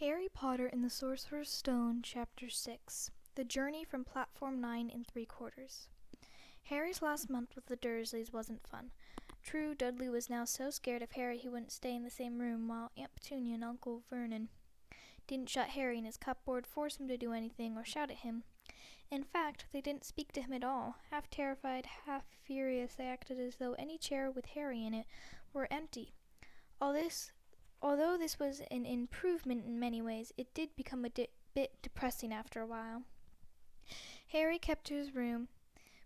Harry Potter and the Sorcerer's Stone, Chapter 6 The Journey from Platform 9 and Three Quarters. Harry's last month with the Dursleys wasn't fun. True, Dudley was now so scared of Harry he wouldn't stay in the same room, while Aunt Petunia and Uncle Vernon didn't shut Harry in his cupboard, force him to do anything, or shout at him. In fact, they didn't speak to him at all. Half terrified, half furious, they acted as though any chair with Harry in it were empty. All this Although this was an improvement in many ways, it did become a di- bit depressing after a while. Harry kept to his room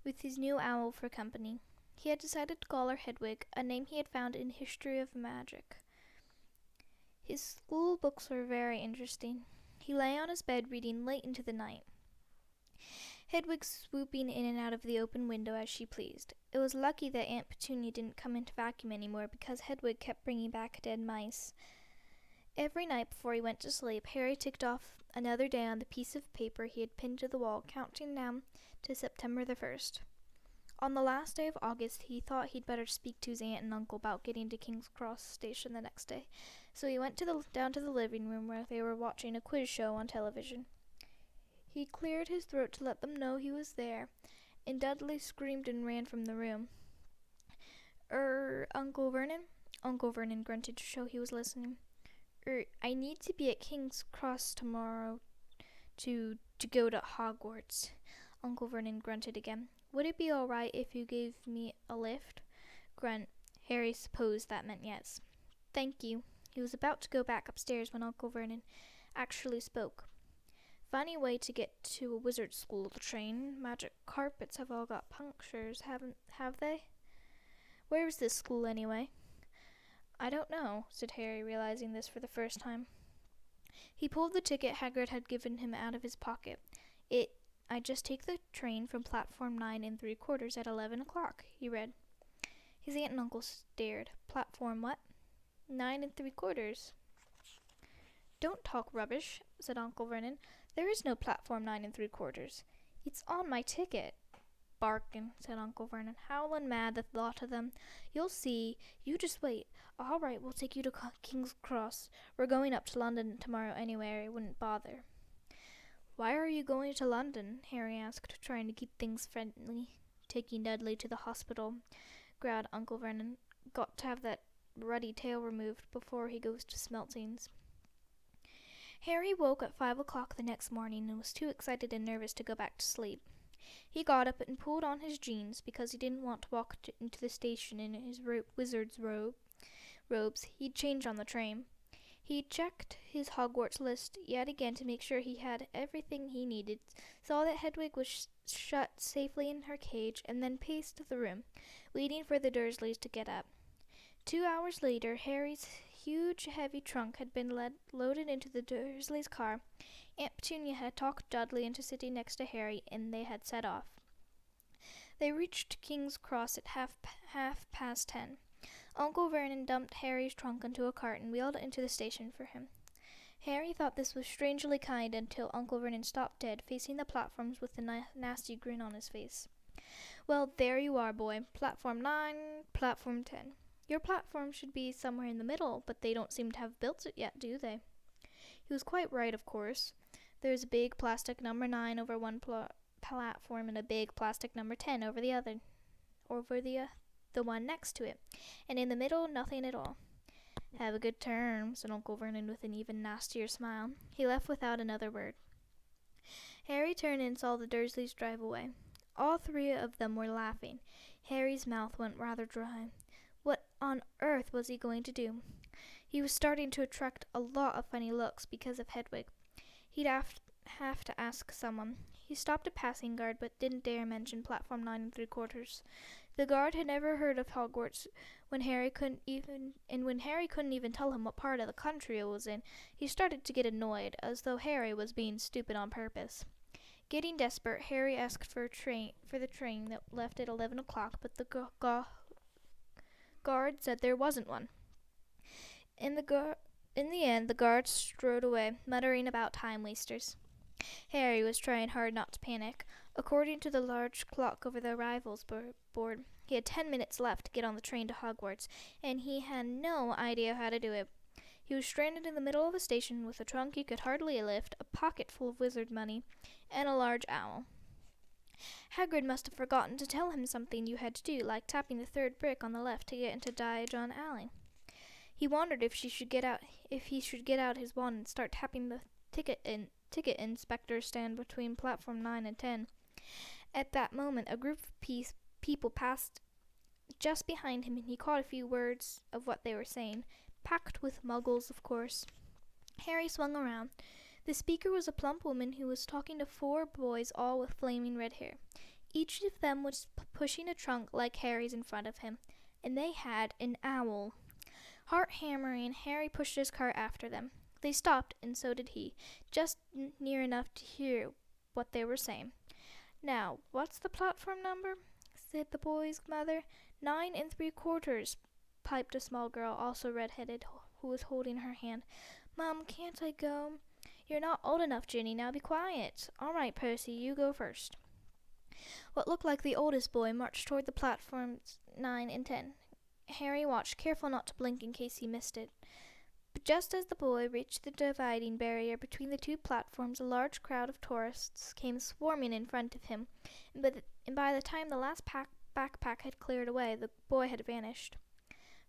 with his new owl for company. He had decided to call her Hedwig, a name he had found in History of Magic. His school books were very interesting. He lay on his bed reading late into the night. Hedwig swooping in and out of the open window as she pleased. It was lucky that Aunt Petunia didn't come in to vacuum any more because Hedwig kept bringing back dead mice. Every night before he went to sleep, Harry ticked off another day on the piece of paper he had pinned to the wall, counting down to September the 1st. On the last day of August, he thought he'd better speak to his aunt and uncle about getting to King's Cross station the next day, so he went to the, down to the living room where they were watching a quiz show on television. He cleared his throat to let them know he was there, and Dudley screamed and ran from the room. Er, Uncle Vernon? Uncle Vernon grunted to show he was listening. Er, I need to be at King's Cross tomorrow to to go to Hogwarts. Uncle Vernon grunted again. Would it be all right if you gave me a lift? Grunt. Harry supposed that meant yes. Thank you. He was about to go back upstairs when Uncle Vernon actually spoke. Funny way to get to a wizard school train. Magic carpets have all got punctures, haven't have they? Where is this school anyway? I don't know, said Harry, realizing this for the first time. He pulled the ticket Hagrid had given him out of his pocket. It I just take the train from platform nine and three quarters at eleven o'clock, he read. His aunt and uncle stared. Platform what? Nine and three quarters. Don't talk rubbish, said Uncle Vernon. There is no platform nine and three quarters. It's on my ticket. Barkin, said Uncle Vernon, howlin' mad at the thought of them. You'll see. You just wait. All right, we'll take you to King's Cross. We're going up to London tomorrow anyway. I wouldn't bother. Why are you going to London? Harry asked, trying to keep things friendly. Taking Dudley to the hospital, growled Uncle Vernon. Got to have that ruddy tail removed before he goes to Smeltings. Harry woke at five o'clock the next morning and was too excited and nervous to go back to sleep. He got up and pulled on his jeans because he didn't want to walk to, into the station in his ro- wizard's robe. robes. He'd change on the train. He checked his Hogwarts list yet again to make sure he had everything he needed, saw that Hedwig was sh- shut safely in her cage, and then paced the room, waiting for the Dursleys to get up. Two hours later, Harry's huge, heavy trunk had been led, loaded into the Dursleys' car. Aunt Petunia had talked Dudley into sitting next to Harry, and they had set off. They reached King's Cross at half half past ten. Uncle Vernon dumped Harry's trunk into a cart and wheeled it into the station for him. Harry thought this was strangely kind until Uncle Vernon stopped dead, facing the platforms with a na- nasty grin on his face. Well, there you are, boy. Platform nine, platform ten. Your platform should be somewhere in the middle, but they don't seem to have built it yet, do they? He was quite right, of course. There's a big plastic number 9 over one pl- platform and a big plastic number 10 over the other, over the uh, the one next to it. And in the middle, nothing at all. Have a good term, said Uncle Vernon with an even nastier smile. He left without another word. Harry turned and saw the Dursleys drive away. All three of them were laughing. Harry's mouth went rather dry. On earth was he going to do? He was starting to attract a lot of funny looks because of Hedwig. He'd have, to ask someone. He stopped a passing guard but didn't dare mention platform nine and three quarters. The guard had never heard of Hogwarts when Harry couldn't even and when Harry couldn't even tell him what part of the country it was in, he started to get annoyed, as though Harry was being stupid on purpose. Getting desperate, Harry asked for a train for the train that left at eleven o'clock, but the gu- gu- guard said there wasn't one. In the in the end, the guard strode away, muttering about time wasters. Harry was trying hard not to panic. According to the large clock over the arrivals board, he had ten minutes left to get on the train to Hogwarts, and he had no idea how to do it. He was stranded in the middle of a station with a trunk he could hardly lift, a pocket full of wizard money, and a large owl. Hagrid must have forgotten to tell him something you had to do, like tapping the third brick on the left to get into Diagon Alley. He wondered if she should get out if he should get out his wand and start tapping the ticket in ticket inspector stand between platform nine and ten. At that moment a group of people passed just behind him and he caught a few words of what they were saying, packed with muggles, of course. Harry swung around. The speaker was a plump woman who was talking to four boys, all with flaming red hair. Each of them was p- pushing a trunk like Harry's in front of him, and they had an owl. Heart hammering, Harry pushed his cart after them. They stopped, and so did he, just n- near enough to hear what they were saying. Now, what's the platform number? said the boy's mother. Nine and three quarters, piped a small girl, also red-headed, who was holding her hand. Mom, can't I go? You're not old enough, Ginny. Now be quiet. All right, Percy, you go first. What looked like the oldest boy marched toward the platforms nine and ten. Harry watched, careful not to blink in case he missed it. But just as the boy reached the dividing barrier between the two platforms, a large crowd of tourists came swarming in front of him, and by the, and by the time the last pack backpack had cleared away, the boy had vanished.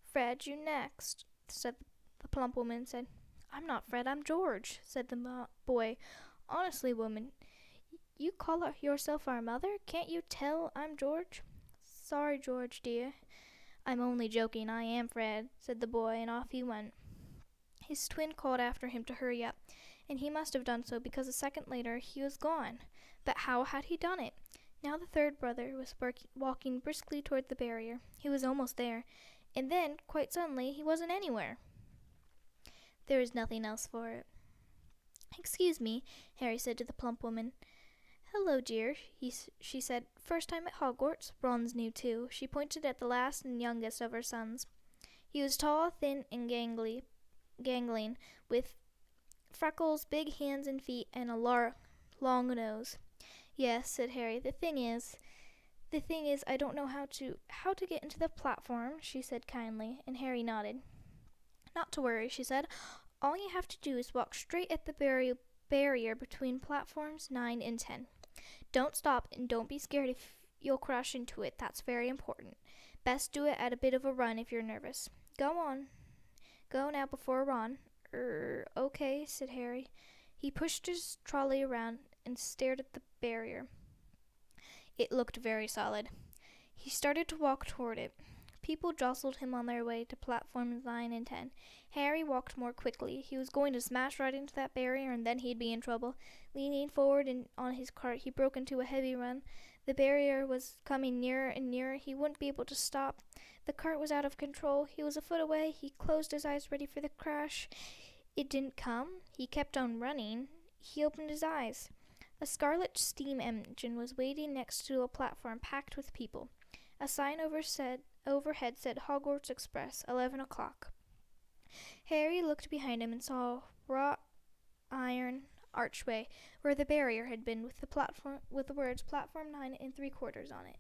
Fred, you next, said the plump woman. Said, "I'm not Fred. I'm George," said the mo- boy. "Honestly, woman, you call yourself our mother? Can't you tell I'm George?" "Sorry, George, dear. I'm only joking. I am Fred," said the boy, and off he went. His twin called after him to hurry up, and he must have done so because a second later he was gone. But how had he done it? Now the third brother was walking briskly toward the barrier. He was almost there, and then, quite suddenly, he wasn't anywhere. There was nothing else for it. Excuse me, Harry said to the plump woman. Hello, dear, he, she said. First time at Hogwarts? Ron's new too. She pointed at the last and youngest of her sons. He was tall, thin, and gangly, gangling, with freckles, big hands and feet, and a lar- long nose. Yes, said Harry. The thing is, the thing is, I don't know how to how to get into the platform. She said kindly, and Harry nodded. Not to worry, she said. All you have to do is walk straight at the barrier barrier between platforms nine and ten. Don't stop, and don't be scared if you'll crash into it. That's very important. Best do it at a bit of a run if you're nervous. Go on. Go now before Ron. Er, okay, said Harry. He pushed his trolley around and stared at the barrier. It looked very solid. He started to walk toward it. People jostled him on their way to platforms 9 and 10. Harry walked more quickly. He was going to smash right into that barrier and then he'd be in trouble. Leaning forward and on his cart, he broke into a heavy run. The barrier was coming nearer and nearer. He wouldn't be able to stop. The cart was out of control. He was a foot away. He closed his eyes, ready for the crash. It didn't come. He kept on running. He opened his eyes. A scarlet steam engine was waiting next to a platform packed with people. A sign over said, overhead said Hogwarts Express, 11 o'clock. Harry looked behind him and saw a wrought iron archway where the barrier had been with the platform with the words platform 9 and 3 quarters on it.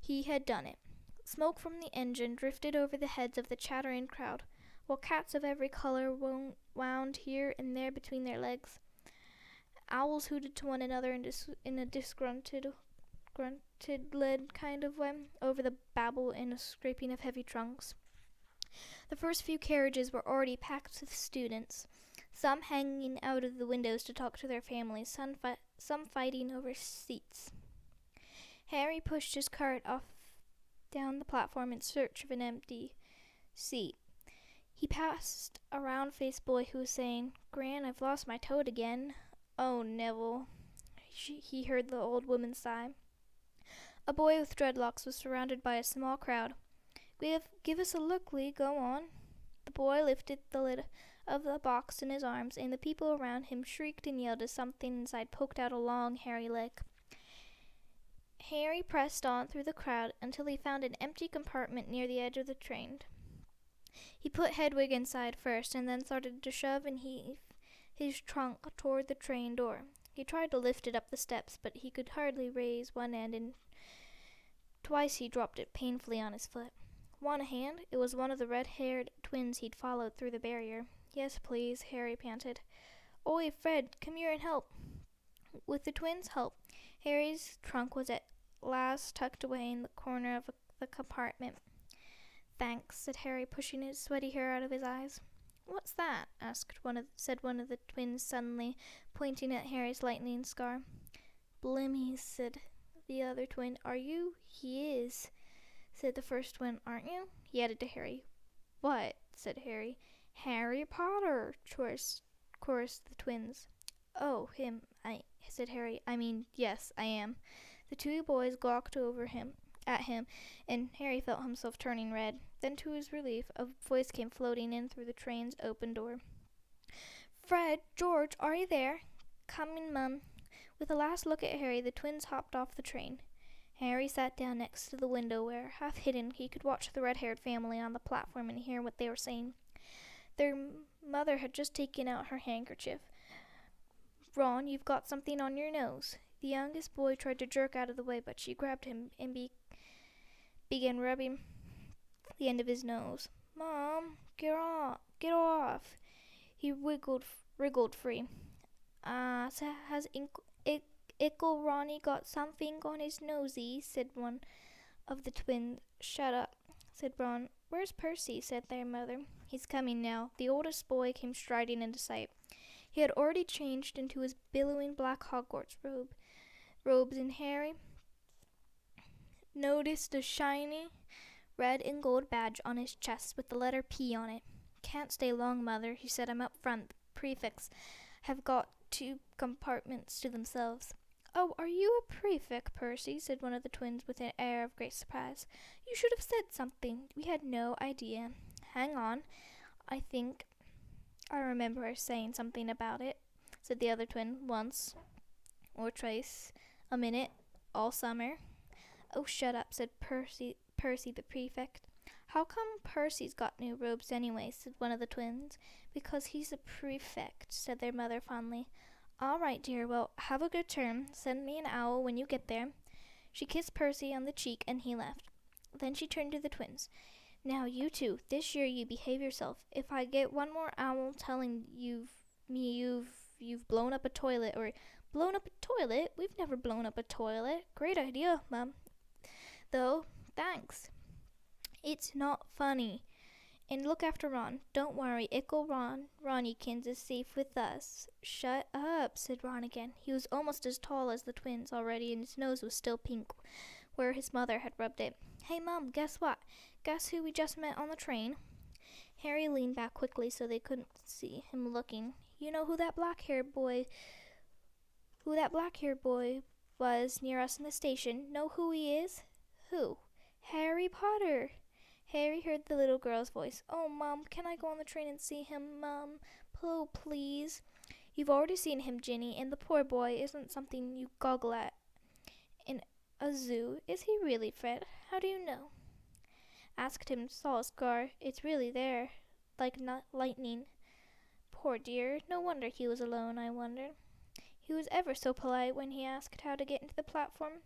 He had done it. Smoke from the engine drifted over the heads of the chattering crowd, while cats of every color wound here and there between their legs. Owls hooted to one another in, dis- in a disgruntled, grunted led kind of way over the babble and a scraping of heavy trunks. The first few carriages were already packed with students, some hanging out of the windows to talk to their families, some, fi- some fighting over seats. Harry pushed his cart off down the platform in search of an empty seat. He passed a round faced boy who was saying, Gran, I've lost my toad again. Oh, Neville. She, he heard the old woman sigh. A boy with dreadlocks was surrounded by a small crowd. Give, give us a look, Lee. Go on. The boy lifted the lid of the box in his arms, and the people around him shrieked and yelled as something inside poked out a long, hairy leg. Harry pressed on through the crowd until he found an empty compartment near the edge of the train. He put Hedwig inside first, and then started to shove and heave his trunk toward the train door. He tried to lift it up the steps, but he could hardly raise one end, and twice he dropped it painfully on his foot. Want a hand, it was one of the red haired twins he'd followed through the barrier. Yes, please, Harry panted. Oi, Fred, come here and help. With the twins' help, Harry's trunk was at last tucked away in the corner of the compartment. Thanks, said Harry, pushing his sweaty hair out of his eyes. What's that? asked one of said one of the twins suddenly, pointing at Harry's lightning scar. Blimmies, said the other twin. Are you? He is, said the first twin. Aren't you? He added to Harry. What? said Harry. Harry Potter, chorused, chorused the twins. Oh, him, I, said Harry. I mean, yes, I am. The two boys gawked over him, at him, and Harry felt himself turning red. Then, to his relief, a voice came floating in through the train's open door. Fred, George, are you there? Coming, Mum. With a last look at Harry, the twins hopped off the train. Harry sat down next to the window where, half hidden, he could watch the red haired family on the platform and hear what they were saying. Their mother had just taken out her handkerchief. Ron, you've got something on your nose. The youngest boy tried to jerk out of the way, but she grabbed him and be- began rubbing the end of his nose. Mom, get off! Get off! He wiggled, wriggled free. Ah, uh, so has Ink- Ickle Ronnie got something on his nosey? said one of the twins. Shut up, said Ron. Where's Percy? said their mother. He's coming now. The oldest boy came striding into sight. He had already changed into his billowing black Hogwarts robe. Robes and Harry noticed a shiny red and gold badge on his chest with the letter P on it. Can't stay long, mother, he said. I'm up front. The prefects have got two compartments to themselves. Oh, are you a prefect, Percy? said one of the twins with an air of great surprise. You should have said something. We had no idea. Hang on. I think I remember saying something about it, said the other twin, once or twice a minute, all summer. Oh, shut up, said Percy, Percy the prefect. How come Percy's got new robes anyway? said one of the twins. Because he's a prefect, said their mother fondly. All right, dear. Well, have a good term. Send me an owl when you get there. She kissed Percy on the cheek and he left. Then she turned to the twins. Now, you two, this year you behave yourself. If I get one more owl telling you've me you've you've blown up a toilet or blown up a toilet, we've never blown up a toilet. Great idea, Mum. Though, thanks. It's not funny. And look after Ron. Don't worry, Ickle Ron Ronniekins is safe with us. Shut up, said Ron again. He was almost as tall as the twins already, and his nose was still pink, where his mother had rubbed it. Hey, Mum, guess what? Guess who we just met on the train? Harry leaned back quickly so they couldn't see him looking. You know who that black-haired boy who that black-haired boy was near us in the station? Know who he is? Who? Harry Potter. The little girl's voice. Oh, Mom, can I go on the train and see him, Mum? Oh, please. You've already seen him, Ginny, and the poor boy isn't something you goggle at in a zoo. Is he really, Fred? How do you know? Asked him, saw a scar. It's really there, like not lightning. Poor dear. No wonder he was alone, I wonder. He was ever so polite when he asked how to get into the platform.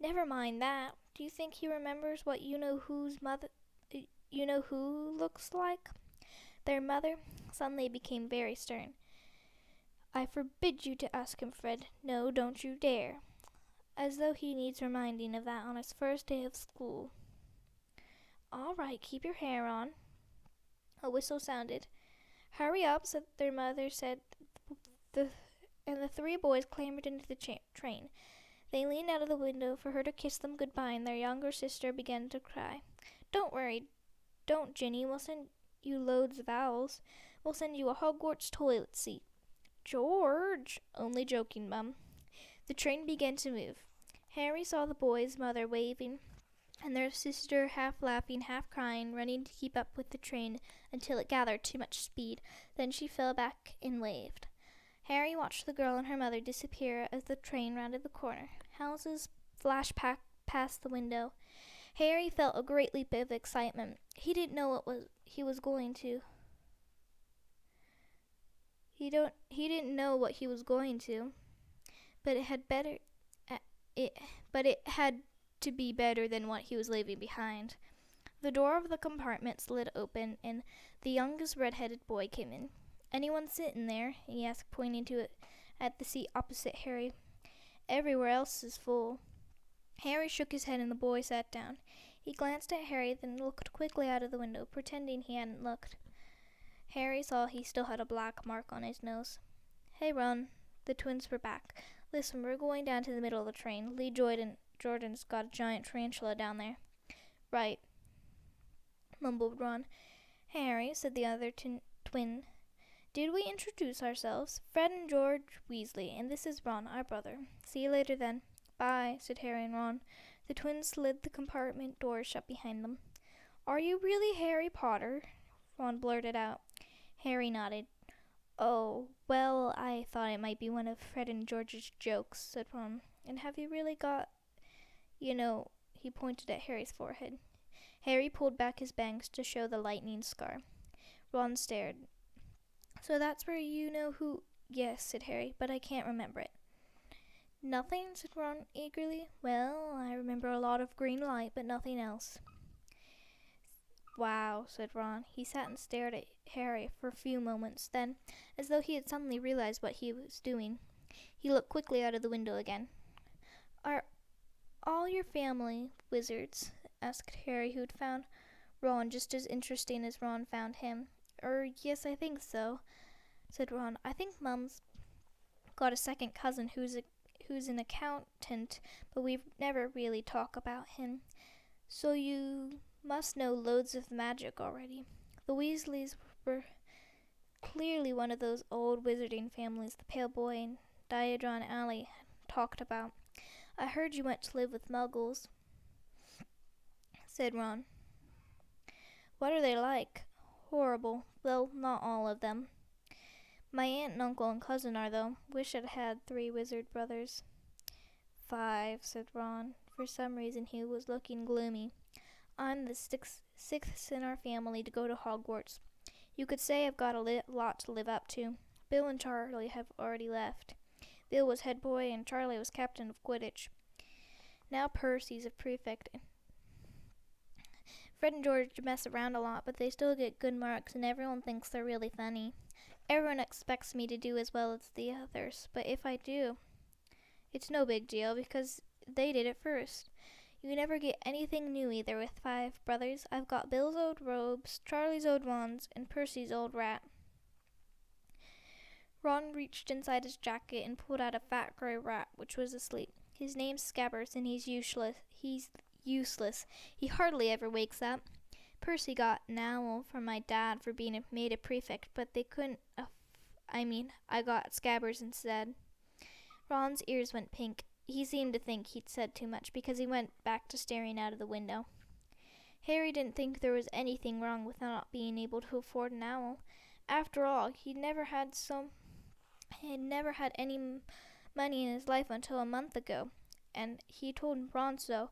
Never mind that. Do you think he remembers what you know whose mother you know who looks like? Their mother suddenly became very stern. I forbid you to ask him, Fred. No, don't you dare. As though he needs reminding of that on his first day of school. All right, keep your hair on. A whistle sounded. Hurry up, said their mother said the and the three boys clambered into the cha- train. They leaned out of the window for her to kiss them goodbye, and their younger sister began to cry. Don't worry, don't, Ginny. We'll send you loads of owls. We'll send you a Hogwarts toilet seat. George! Only joking, Mum. The train began to move. Harry saw the boys' mother waving, and their sister half laughing, half crying, running to keep up with the train until it gathered too much speed. Then she fell back and waved. Harry watched the girl and her mother disappear as the train rounded the corner. Houses flashed pa- past the window. Harry felt a great leap of excitement. He didn't know what was he was going to. He don't he didn't know what he was going to, but it had better uh, it but it had to be better than what he was leaving behind. The door of the compartment slid open, and the youngest red-headed boy came in. Anyone sitting there? he asked, pointing to it at the seat opposite Harry. Everywhere else is full. Harry shook his head and the boy sat down. He glanced at Harry, then looked quickly out of the window, pretending he hadn't looked. Harry saw he still had a black mark on his nose. Hey, Ron. The twins were back. Listen, we're going down to the middle of the train. Lee Jordan, Jordan's got a giant tarantula down there. Right, mumbled Ron. Harry, said the other t- twin, did we introduce ourselves? Fred and George Weasley, and this is Ron, our brother. See you later then. Bye, said Harry and Ron. The twins slid the compartment door shut behind them. Are you really Harry Potter? Ron blurted out. Harry nodded. Oh, well, I thought it might be one of Fred and George's jokes, said Ron. And have you really got. You know, he pointed at Harry's forehead. Harry pulled back his bangs to show the lightning scar. Ron stared. So that's where you know who. Yes, said Harry, but I can't remember it. Nothing, said Ron eagerly. Well, I remember a lot of green light, but nothing else. Wow, said Ron. He sat and stared at Harry for a few moments. Then, as though he had suddenly realized what he was doing, he looked quickly out of the window again. Are all your family wizards? asked Harry, who'd found Ron just as interesting as Ron found him. Er, yes, I think so, said Ron. I think Mum's got a second cousin who's a who's an accountant, but we've never really talked about him. So you must know loads of magic already. The Weasleys were clearly one of those old wizarding families the pale boy and Diagon Alley talked about. I heard you went to live with muggles, said Ron. What are they like? Horrible. Well, not all of them. My aunt and uncle and cousin are, though. Wish I'd had three wizard brothers. Five, said Ron. For some reason he was looking gloomy. I'm the sixth, sixth in our family to go to Hogwarts. You could say I've got a li- lot to live up to. Bill and Charlie have already left. Bill was head boy and Charlie was captain of Quidditch. Now Percy's a prefect. Fred and George mess around a lot, but they still get good marks and everyone thinks they're really funny. Everyone expects me to do as well as the others, but if I do, it's no big deal because they did it first. You never get anything new either with five brothers. I've got Bill's old robes, Charlie's old wands, and Percy's old rat. Ron reached inside his jacket and pulled out a fat gray rat which was asleep. His name's Scabbers and he's useless. He's useless. He hardly ever wakes up. Percy got an owl from my dad for being a, made a prefect, but they couldn't. Uh, I mean, I got Scabbers instead. Ron's ears went pink. He seemed to think he'd said too much because he went back to staring out of the window. Harry didn't think there was anything wrong with not being able to afford an owl. After all, he'd never had some. he had never had any m- money in his life until a month ago, and he told Ron so,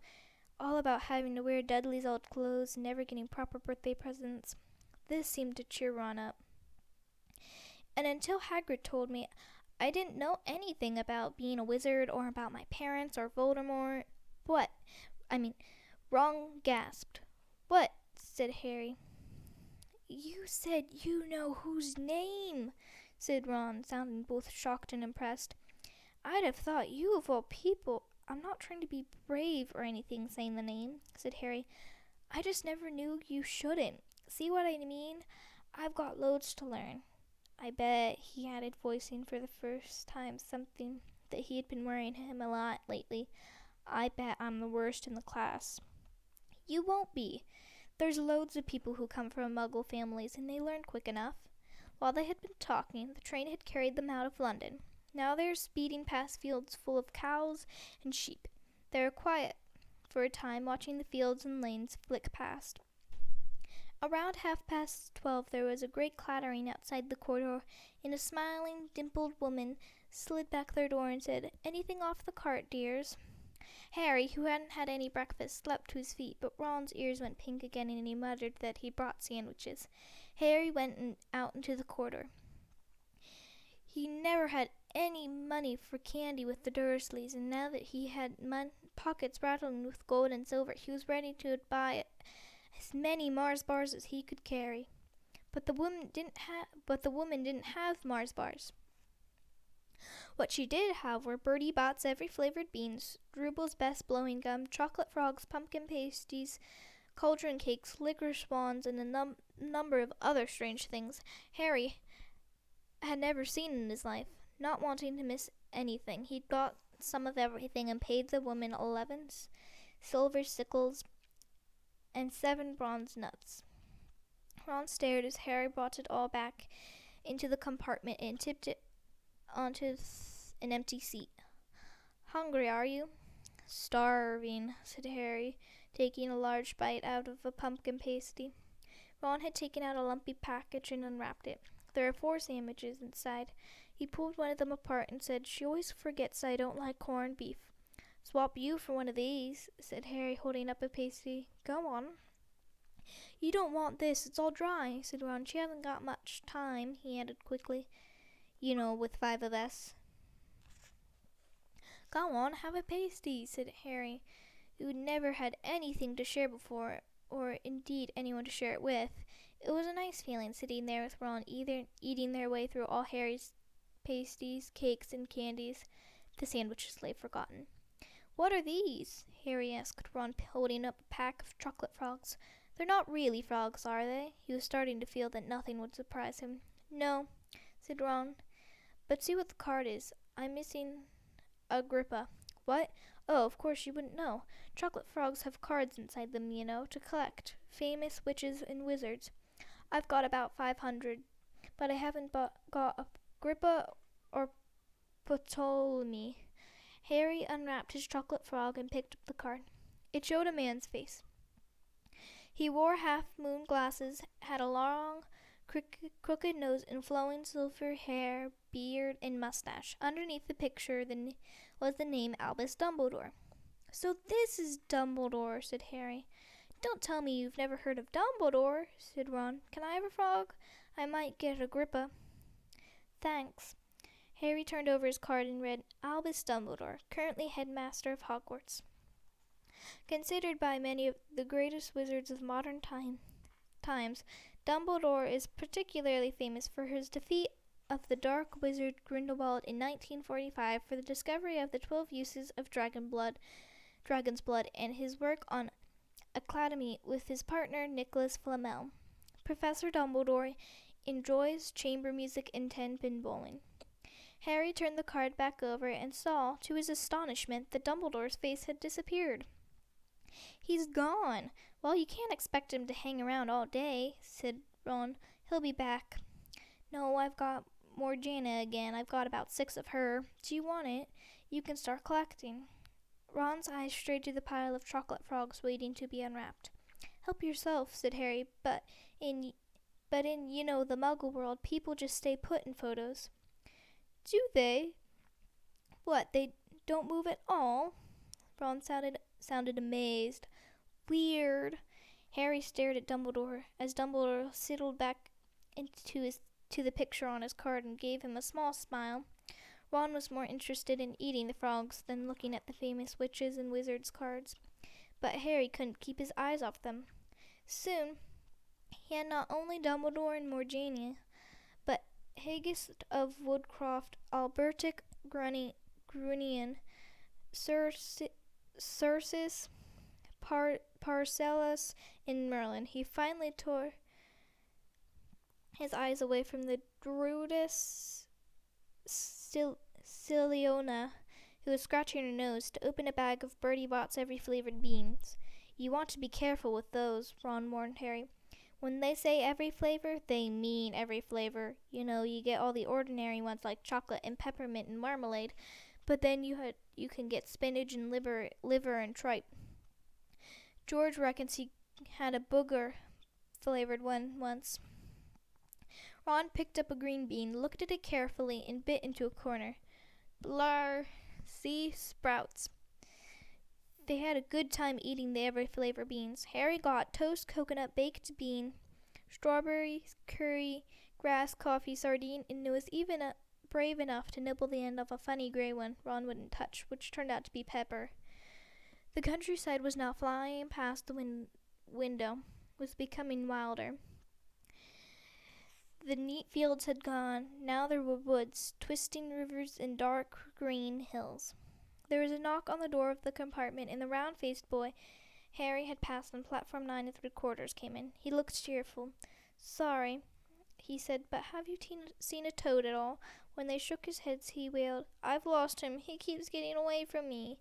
all about having to wear Dudley's old clothes and never getting proper birthday presents. This seemed to cheer Ron up. And until Hagrid told me, I didn't know anything about being a wizard or about my parents or Voldemort. What? I mean, Ron gasped. What? said Harry. You said you know whose name, said Ron, sounding both shocked and impressed. I'd have thought you of all people. I'm not trying to be brave or anything saying the name, said Harry. I just never knew you shouldn't. See what I mean? I've got loads to learn. I bet, he added, voicing for the first time something that he had been worrying him a lot lately. I bet I'm the worst in the class. You won't be. There's loads of people who come from muggle families, and they learn quick enough. While they had been talking, the train had carried them out of London. Now they are speeding past fields full of cows and sheep. They are quiet for a time, watching the fields and lanes flick past. Around half past twelve there was a great clattering outside the corridor, and a smiling, dimpled woman slid back their door and said, Anything off the cart, dears? Harry, who hadn't had any breakfast, leapt to his feet, but Ron's ears went pink again, and he muttered that he'd brought sandwiches. Harry went in, out into the corridor. He never had any money for candy with the Dursleys, and now that he had mon- pockets rattling with gold and silver, he was ready to buy as many Mars bars as he could carry. But the woman didn't have but the woman didn't have Mars bars. What she did have were Bertie Bott's every flavored beans, Drooble's best blowing gum, chocolate frogs, pumpkin pasties, cauldron cakes, licorice wands, and a num- number of other strange things Harry had never seen in his life. Not wanting to miss anything, he got some of everything and paid the woman eleven silver sickles and seven bronze Knuts. Ron stared as Harry brought it all back into the compartment and tipped it onto an empty seat. Hungry, are you? Starving, said Harry, taking a large bite out of a pumpkin pasty. Ron had taken out a lumpy package and unwrapped it. There are four sandwiches inside. He pulled one of them apart and said, She always forgets I don't like corned beef. Swap you for one of these, said Harry, holding up a pasty. Go on. You don't want this, it's all dry, said Ron. She hasn't got much time, he added quickly. You know, with five of us. Go on, have a pasty, said Harry, who had never had anything to share before, or indeed anyone to share it with. It was a nice feeling sitting there with Ron, either eating their way through all Harry's pasties, cakes, and candies. The sandwiches lay forgotten. What are these? Harry asked Ron, holding up a pack of chocolate frogs. They're not really frogs, are they? He was starting to feel that nothing would surprise him. No, said Ron. But see what the card is. I'm missing Agrippa. What? Oh, of course you wouldn't know. Chocolate frogs have cards inside them, you know, to collect. Famous witches and wizards. I've got about five hundred, but I haven't got Agrippa or Ptolemy. Harry unwrapped his chocolate frog and picked up the card. It showed a man's face. He wore half moon glasses, had a long, crooked nose, and flowing silver hair, beard, and mustache. Underneath the picture the was the name Albus Dumbledore. So this is Dumbledore, said Harry. Don't tell me you've never heard of Dumbledore, said Ron. Can I have a frog? I might get Agrippa. Thanks. Harry turned over his card and read Albus Dumbledore, currently headmaster of Hogwarts. Considered by many of the greatest wizards of modern time, times, Dumbledore is particularly famous for his defeat of the dark wizard Grindelwald in 1945 for the discovery of the 12 uses of dragon blood, dragon's blood and his work on alchemy with his partner Nicholas Flamel. Professor Dumbledore enjoys chamber music and ten-pin bowling. Harry turned the card back over and saw, to his astonishment, that Dumbledore's face had disappeared. He's gone. Well, you can't expect him to hang around all day, said Ron. He'll be back. No, I've got Morgana again. I've got about six of her. Do you want it? You can start collecting. Ron's eyes strayed to the pile of chocolate frogs waiting to be unwrapped. Help yourself, said Harry, but in but in, you know, the muggle world, people just stay put in photos. Do they? What, they don't move at all? Ron sounded sounded amazed. Weird. Harry stared at Dumbledore as Dumbledore sidled back into his to the picture on his card and gave him a small smile. Ron was more interested in eating the frogs than looking at the famous witches and wizards cards, but Harry couldn't keep his eyes off them. Soon he had not only Dumbledore and Morgana, but Hengist of Woodcroft, Alberic Grunnion, Circe, Circes, Par- Paracelsus, and Merlin. He finally tore his eyes away from the Druidess Sil- who was scratching her nose, to open a bag of Bertie Bott's every flavored beans. You want to be careful with those, Ron warned Harry. When they say every flavor, they mean every flavor. You know, you get all the ordinary ones like chocolate and peppermint and marmalade, but then you had you can get spinach and liver liver and tripe. George reckons he had a booger flavored one once. Ron picked up a green bean, looked at it carefully, and bit into a corner. Blar, see sprouts. They had a good time eating the every flavor beans. Harry got toast, coconut, baked bean, strawberry, curry, grass, coffee, sardine, and was even uh, brave enough to nibble the end of a funny gray one Ron wouldn't touch, which turned out to be pepper. The countryside was now flying past the win- window. was becoming wilder. The neat fields had gone. Now there were woods, twisting rivers, and dark green hills. There was a knock on the door of the compartment, and the round faced boy Harry had passed on platform nine and three quarters came in. He looked cheerful. Sorry, he said, but have you teen- seen a toad at all? When they shook his heads, he wailed, I've lost him. He keeps getting away from me.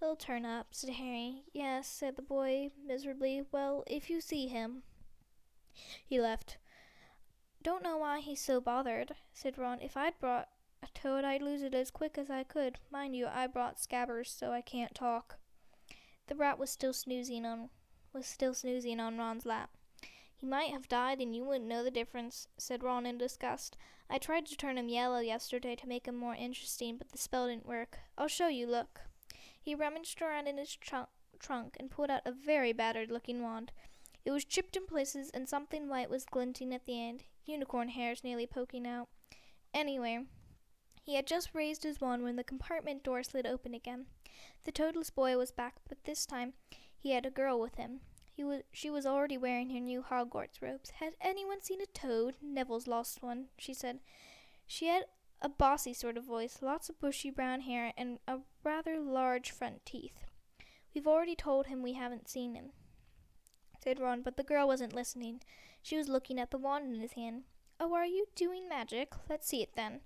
He'll turn up, said Harry. Yes, said the boy miserably. Well, if you see him. He left. Don't know why he's so bothered, said Ron. If I'd brought toad, I'd lose it as quick as I could. Mind you, I brought Scabbers, so I can't talk. The rat was still snoozing on was still snoozing on Ron's lap. He might have died and you wouldn't know the difference, said Ron in disgust. I tried to turn him yellow yesterday to make him more interesting, but the spell didn't work. I'll show you, look. He rummaged around in his trunk, trunk and pulled out a very battered looking wand. It was chipped in places and something white was glinting at the end, unicorn hairs nearly poking out. Anyway, he had just raised his wand when the compartment door slid open again. The toadless boy was back, but this time he had a girl with him. He was, she was already wearing her new Hogwarts robes. Had anyone seen a toad? Neville's lost one, she said. She had a bossy sort of voice, lots of bushy brown hair, and a rather large front teeth. We've already told him we haven't seen him, said Ron, but the girl wasn't listening. She was looking at the wand in his hand. Oh, are you doing magic? Let's see it then.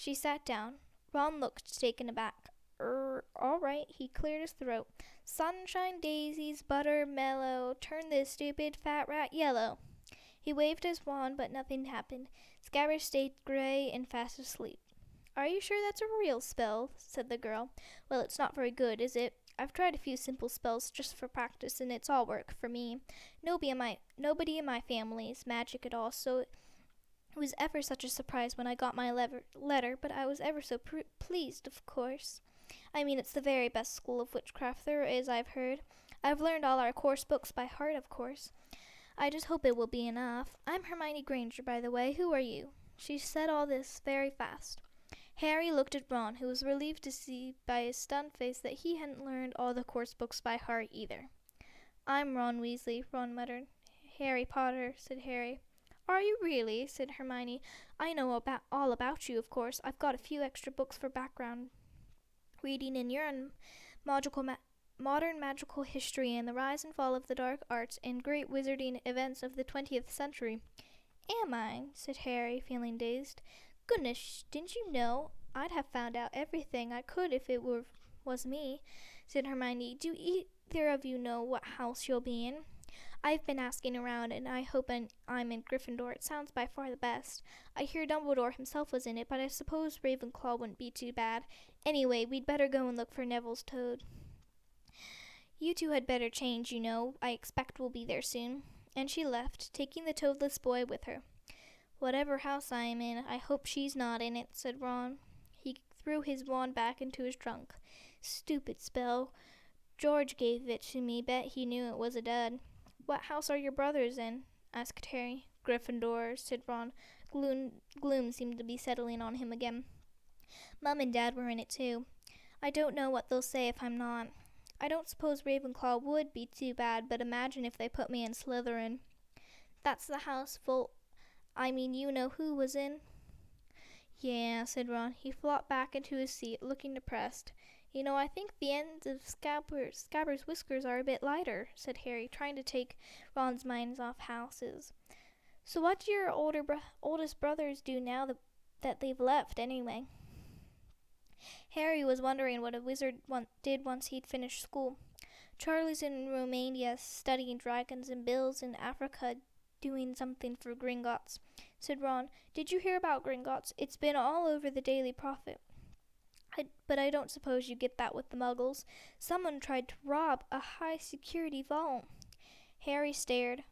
She sat down. Ron looked taken aback. Er, all right, he cleared his throat. Sunshine daisies, butter mellow, turn this stupid fat rat yellow. He waved his wand, but nothing happened. Scabbers stayed gray and fast asleep. Are you sure that's a real spell? said the girl. Well, it's not very good, is it? I've tried a few simple spells just for practice, and it's all work for me. Nobody in my nobody in my family is magic at all, so it was ever such a surprise when I got my lever- letter. But I was ever so pr- pleased, of course. I mean, it's the very best school of witchcraft there is, I've heard. I've learned all our course books by heart, of course. I just hope it will be enough. I'm Hermione Granger, by the way. Who are you? She said all this very fast. Harry looked at Ron, who was relieved to see by his stunned face that he hadn't learned all the course books by heart either. I'm Ron Weasley, Ron muttered. Harry Potter, said Harry. Are you really? said Hermione. I know about all about you, of course. I've got a few extra books for background reading in your magical ma- modern magical history and the rise and fall of the dark arts and great wizarding events of the 20th century. Am I? said Harry, feeling dazed. Goodness, didn't you know? I'd have found out everything I could if it were was me, said Hermione. Do either of you know what house you'll be in? I've been asking around, and I hope I'm in Gryffindor. It sounds by far the best. I hear Dumbledore himself was in it, but I suppose Ravenclaw wouldn't be too bad. Anyway, we'd better go and look for Neville's toad. You two had better change, you know. I expect we'll be there soon. And she left, taking the toadless boy with her. Whatever house I am in, I hope she's not in it, said Ron. He threw his wand back into his trunk. Stupid spell. George gave it to me. Bet he knew it was a dud. What house are your brothers in? asked Harry. Gryffindor, said Ron. Gloom, gloom seemed to be settling on him again. Mum and Dad were in it too. I don't know what they'll say if I'm not. I don't suppose Ravenclaw would be too bad, but imagine if they put me in Slytherin. That's the house full. I mean, you know who was in? Yeah, said Ron. He flopped back into his seat, looking depressed. You know, I think the ends of Scabbers, Scabbers' whiskers are a bit lighter, said Harry, trying to take Ron's mind off houses. So what do your older bro- oldest brothers do now that, that they've left, anyway? Harry was wondering what a wizard did once he'd finished school. Charlie's in Romania studying dragons and Bill's in Africa doing something for Gringotts, said Ron. Did you hear about Gringotts? It's been all over the Daily Prophet. I, but I don't suppose you get that with the muggles. Someone tried to rob a high security vault. Harry stared.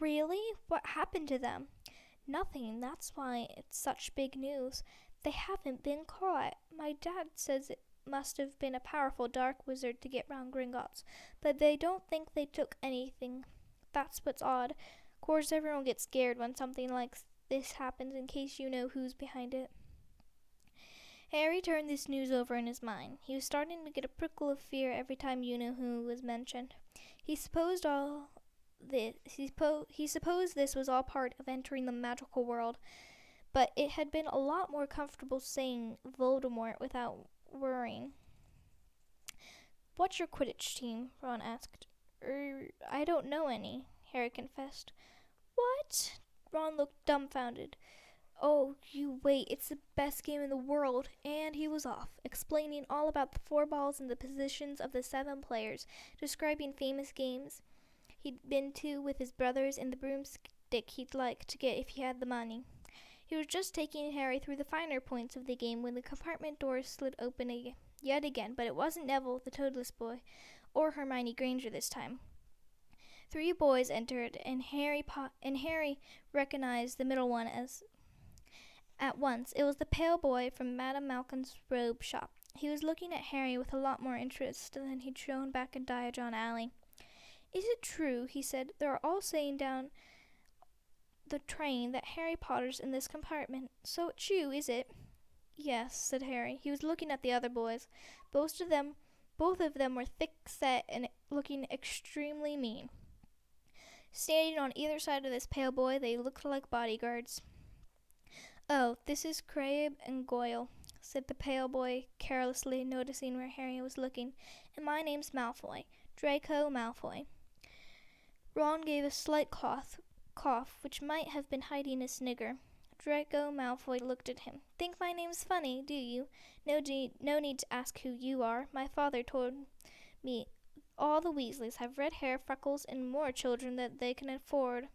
Really? What happened to them? Nothing. That's why it's such big news. They haven't been caught. My dad says it must have been a powerful dark wizard to get round Gringotts, but they don't think they took anything. That's what's odd. Of course, everyone gets scared when something like this happens in case you know who's behind it. Harry turned this news over in his mind. He was starting to get a prickle of fear every time you know who was mentioned. He supposed all this. He, suppo- he supposed this was all part of entering the magical world, but it had been a lot more comfortable saying Voldemort without worrying. What's your Quidditch team? Ron asked. Er, I don't know any, Harry confessed. What? Ron looked dumbfounded. Oh, you wait, it's the best game in the world. And he was off, explaining all about the four balls and the positions of the seven players, describing famous games he'd been to with his brothers and the broomstick he'd like to get if he had the money. He was just taking Harry through the finer points of the game when the compartment door slid open again, yet again, but it wasn't Neville, the toadless boy, or Hermione Granger this time. Three boys entered, and Harry po- and Harry recognized the middle one as at once. It was the pale boy from Madame Malkin's robe shop. He was looking at Harry with a lot more interest than he'd shown back in Diagon Alley. Is it true, he said, they're all saying down the train that Harry Potter's in this compartment. So it's you, is it? Yes, said Harry. He was looking at the other boys. Both of them both of them were thick set and looking extremely mean. Standing on either side of this pale boy, they looked like bodyguards. Oh, this is Crabbe and Goyle, said the pale boy carelessly, noticing where Harry was looking. And my name's Malfoy, Draco Malfoy. Ron gave a slight cough, cough, which might have been hiding a snigger. Draco Malfoy looked at him. Think my name's funny, do you? No, de- no need to ask who you are. My father told me all the Weasleys have red hair, freckles, and more children than they can afford.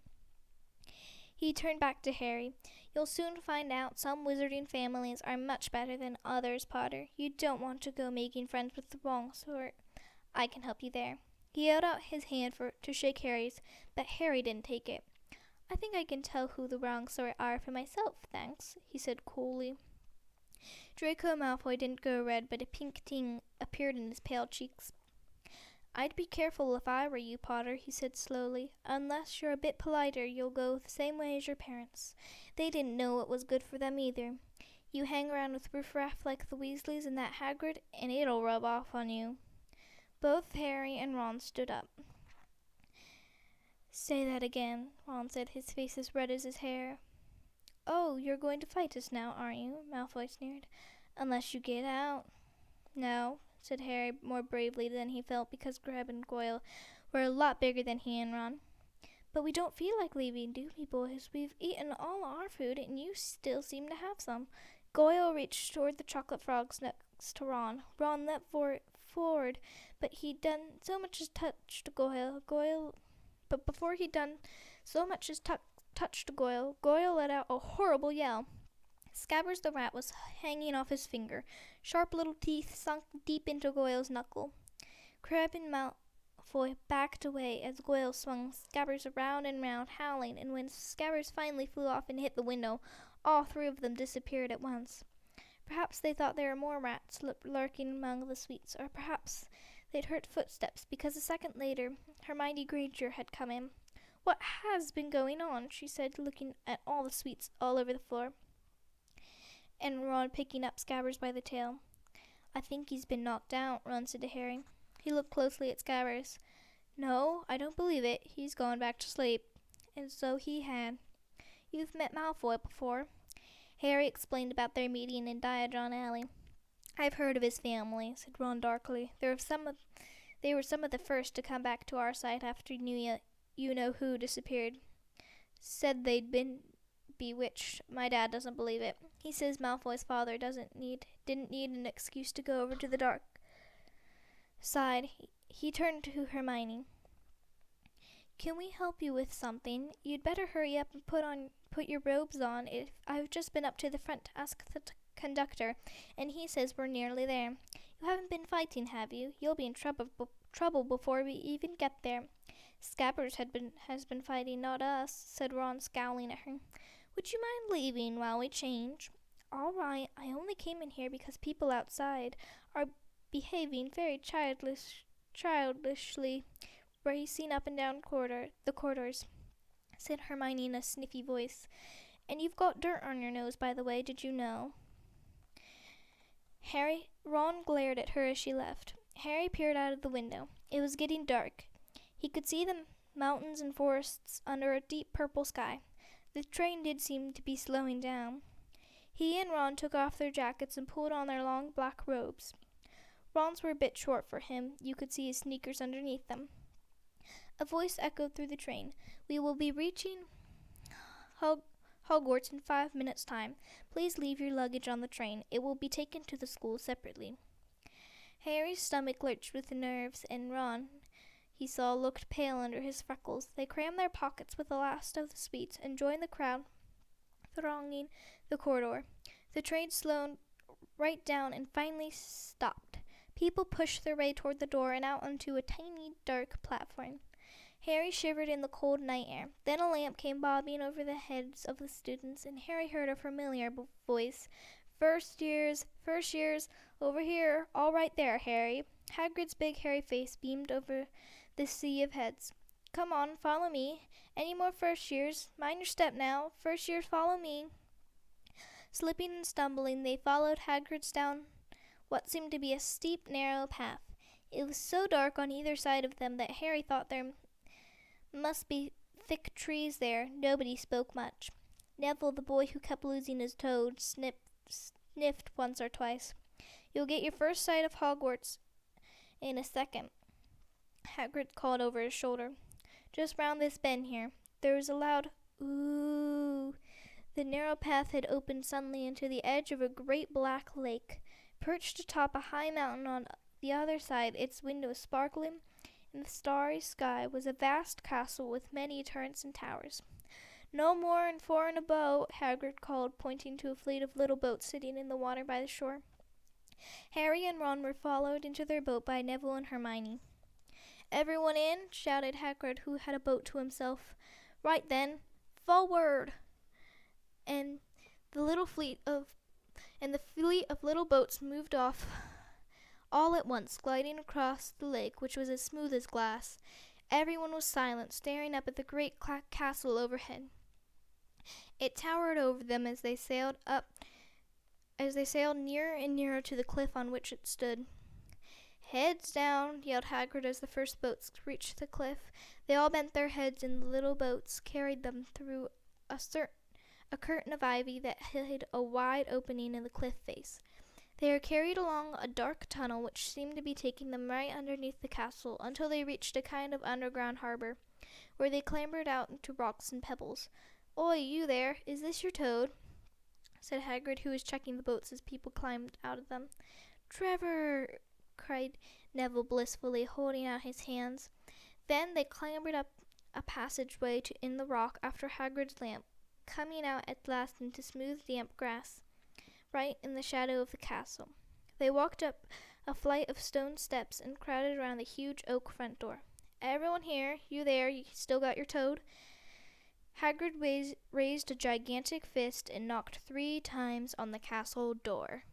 He turned back to Harry. You'll soon find out some wizarding families are much better than others, Potter. You don't want to go making friends with the wrong sort. I can help you there. He held out his hand for to shake Harry's, but Harry didn't take it. I think I can tell who the wrong sort are for myself, thanks, he said coolly. Draco Malfoy didn't go red, but a pink ting appeared in his pale cheeks. I'd be careful if I were you, Potter, he said slowly. Unless you're a bit politer, you'll go the same way as your parents. They didn't know what was good for them either. You hang around with riffraff like the Weasleys and that Hagrid, and it'll rub off on you. Both Harry and Ron stood up. Say that again, Ron said, his face as red as his hair. Oh, you're going to fight us now, aren't you? Malfoy sneered. Unless you get out. No, said Harry more bravely than he felt because Crabbe and Goyle were a lot bigger than he and Ron. But we don't feel like leaving, do we, boys? We've eaten all our food, and you still seem to have some. Goyle reached toward the chocolate frogs next to Ron. Ron leapt for- forward, but he'd done so much as touched Goyle. Goyle, but before he'd done so much as tu- touched Goyle, Goyle let out a horrible yell. Scabbers the rat was hanging off his finger. Sharp little teeth sunk deep into Goyle's knuckle. Crabbe and Malfoy backed away as Goyle swung Scabbers around and round, howling, and when Scabbers finally flew off and hit the window, all three of them disappeared at once. Perhaps they thought there were more rats lurking among the sweets, or perhaps they'd heard footsteps, because a second later Hermione Granger had come in. What has been going on? she said, looking at all the sweets all over the floor and Ron picking up Scabbers by the tail. I think he's been knocked out, Ron said to Harry. He looked closely at Scabbers. No, I don't believe it. He's gone back to sleep. And so he had. You've met Malfoy before. Harry explained about their meeting in Diagon Alley. I've heard of his family, said Ron darkly. There were some of, they were some of the first to come back to our side after you, you know who disappeared. Said they'd been bewitched. My dad doesn't believe it. He says Malfoy's father doesn't need didn't need an excuse to go over to the dark side. He, turned to Hermione. Can we help you with something? You'd better hurry up and put on put your robes on. If I've just been up to the front to ask the t- conductor, and he says we're nearly there. You haven't been fighting, have you? You'll be in trouble b- trouble before we even get there. Scabbers had been has been fighting, not us," said Ron, scowling at her. Would you mind leaving while we change? All right, I only came in here because people outside are behaving very childish, childishly, racing up and down corridor the corridors," said Hermione in a sniffy voice. "And you've got dirt on your nose, by the way. Did you know?" Harry Ron glared at her as she left. Harry peered out of the window. It was getting dark. He could see the mountains and forests under a deep purple sky. The train did seem to be slowing down. He and Ron took off their jackets and pulled on their long black robes. Ron's were a bit short for him. You could see his sneakers underneath them. A voice echoed through the train. We will be reaching Hog- Hogwarts in five minutes' time. Please leave your luggage on the train. It will be taken to the school separately. Harry's stomach lurched with nerves, and Ron, he saw, looked pale under his freckles. They crammed their pockets with the last of the sweets and joined the crowd thronging the corridor. The train slowed right down and finally stopped. People pushed their way toward the door and out onto a tiny, dark platform. Harry shivered in the cold night air. Then a lamp came bobbing over the heads of the students, and Harry heard a familiar voice. First years, first years, over here, all right there, Harry. Hagrid's big hairy face beamed over the sea of heads. Come on, follow me. Any more first years? Mind your step now. First years, follow me. Slipping and stumbling, they followed Hagrid's down what seemed to be a steep, narrow path. It was so dark on either side of them that Harry thought there must be thick trees there. Nobody spoke much. Neville, the boy who kept losing his toad, snipped, sniffed once or twice. You'll get your first sight of Hogwarts in a second. Hagrid called over his shoulder. Just round this bend here. There was a loud ooh. The narrow path had opened suddenly into the edge of a great black lake. Perched atop a high mountain on the other side, its windows sparkling in the starry sky, was a vast castle with many turrets and towers. No more than four in a boat, Hagrid called, pointing to a fleet of little boats sitting in the water by the shore. Harry and Ron were followed into their boat by Neville and Hermione. Everyone in, shouted Hagrid, who had a boat to himself. Right then, forward! And the little fleet of and the fleet of little boats moved off all at once, gliding across the lake, which was as smooth as glass. Everyone was silent, staring up at the great cla- castle overhead. It towered over them as they sailed up, as they sailed nearer and nearer to the cliff on which it stood. Heads down, yelled Hagrid as the first boats reached the cliff. They all bent their heads, and the little boats carried them through a certain a curtain of ivy that hid a wide opening in the cliff face. They were carried along a dark tunnel which seemed to be taking them right underneath the castle until they reached a kind of underground harbor, where they clambered out into rocks and pebbles. Oi, you there! Is this your toad? said Hagrid, who was checking the boats as people climbed out of them. Trevor! Cried Neville blissfully, holding out his hands. Then they clambered up a passageway to in the rock after Hagrid's lamp, coming out at last into smooth, damp grass, right in the shadow of the castle. They walked up a flight of stone steps and crowded around the huge oak front door. Everyone here, you there, you still got your toad? Hagrid raised, a gigantic fist and knocked three times on the castle door.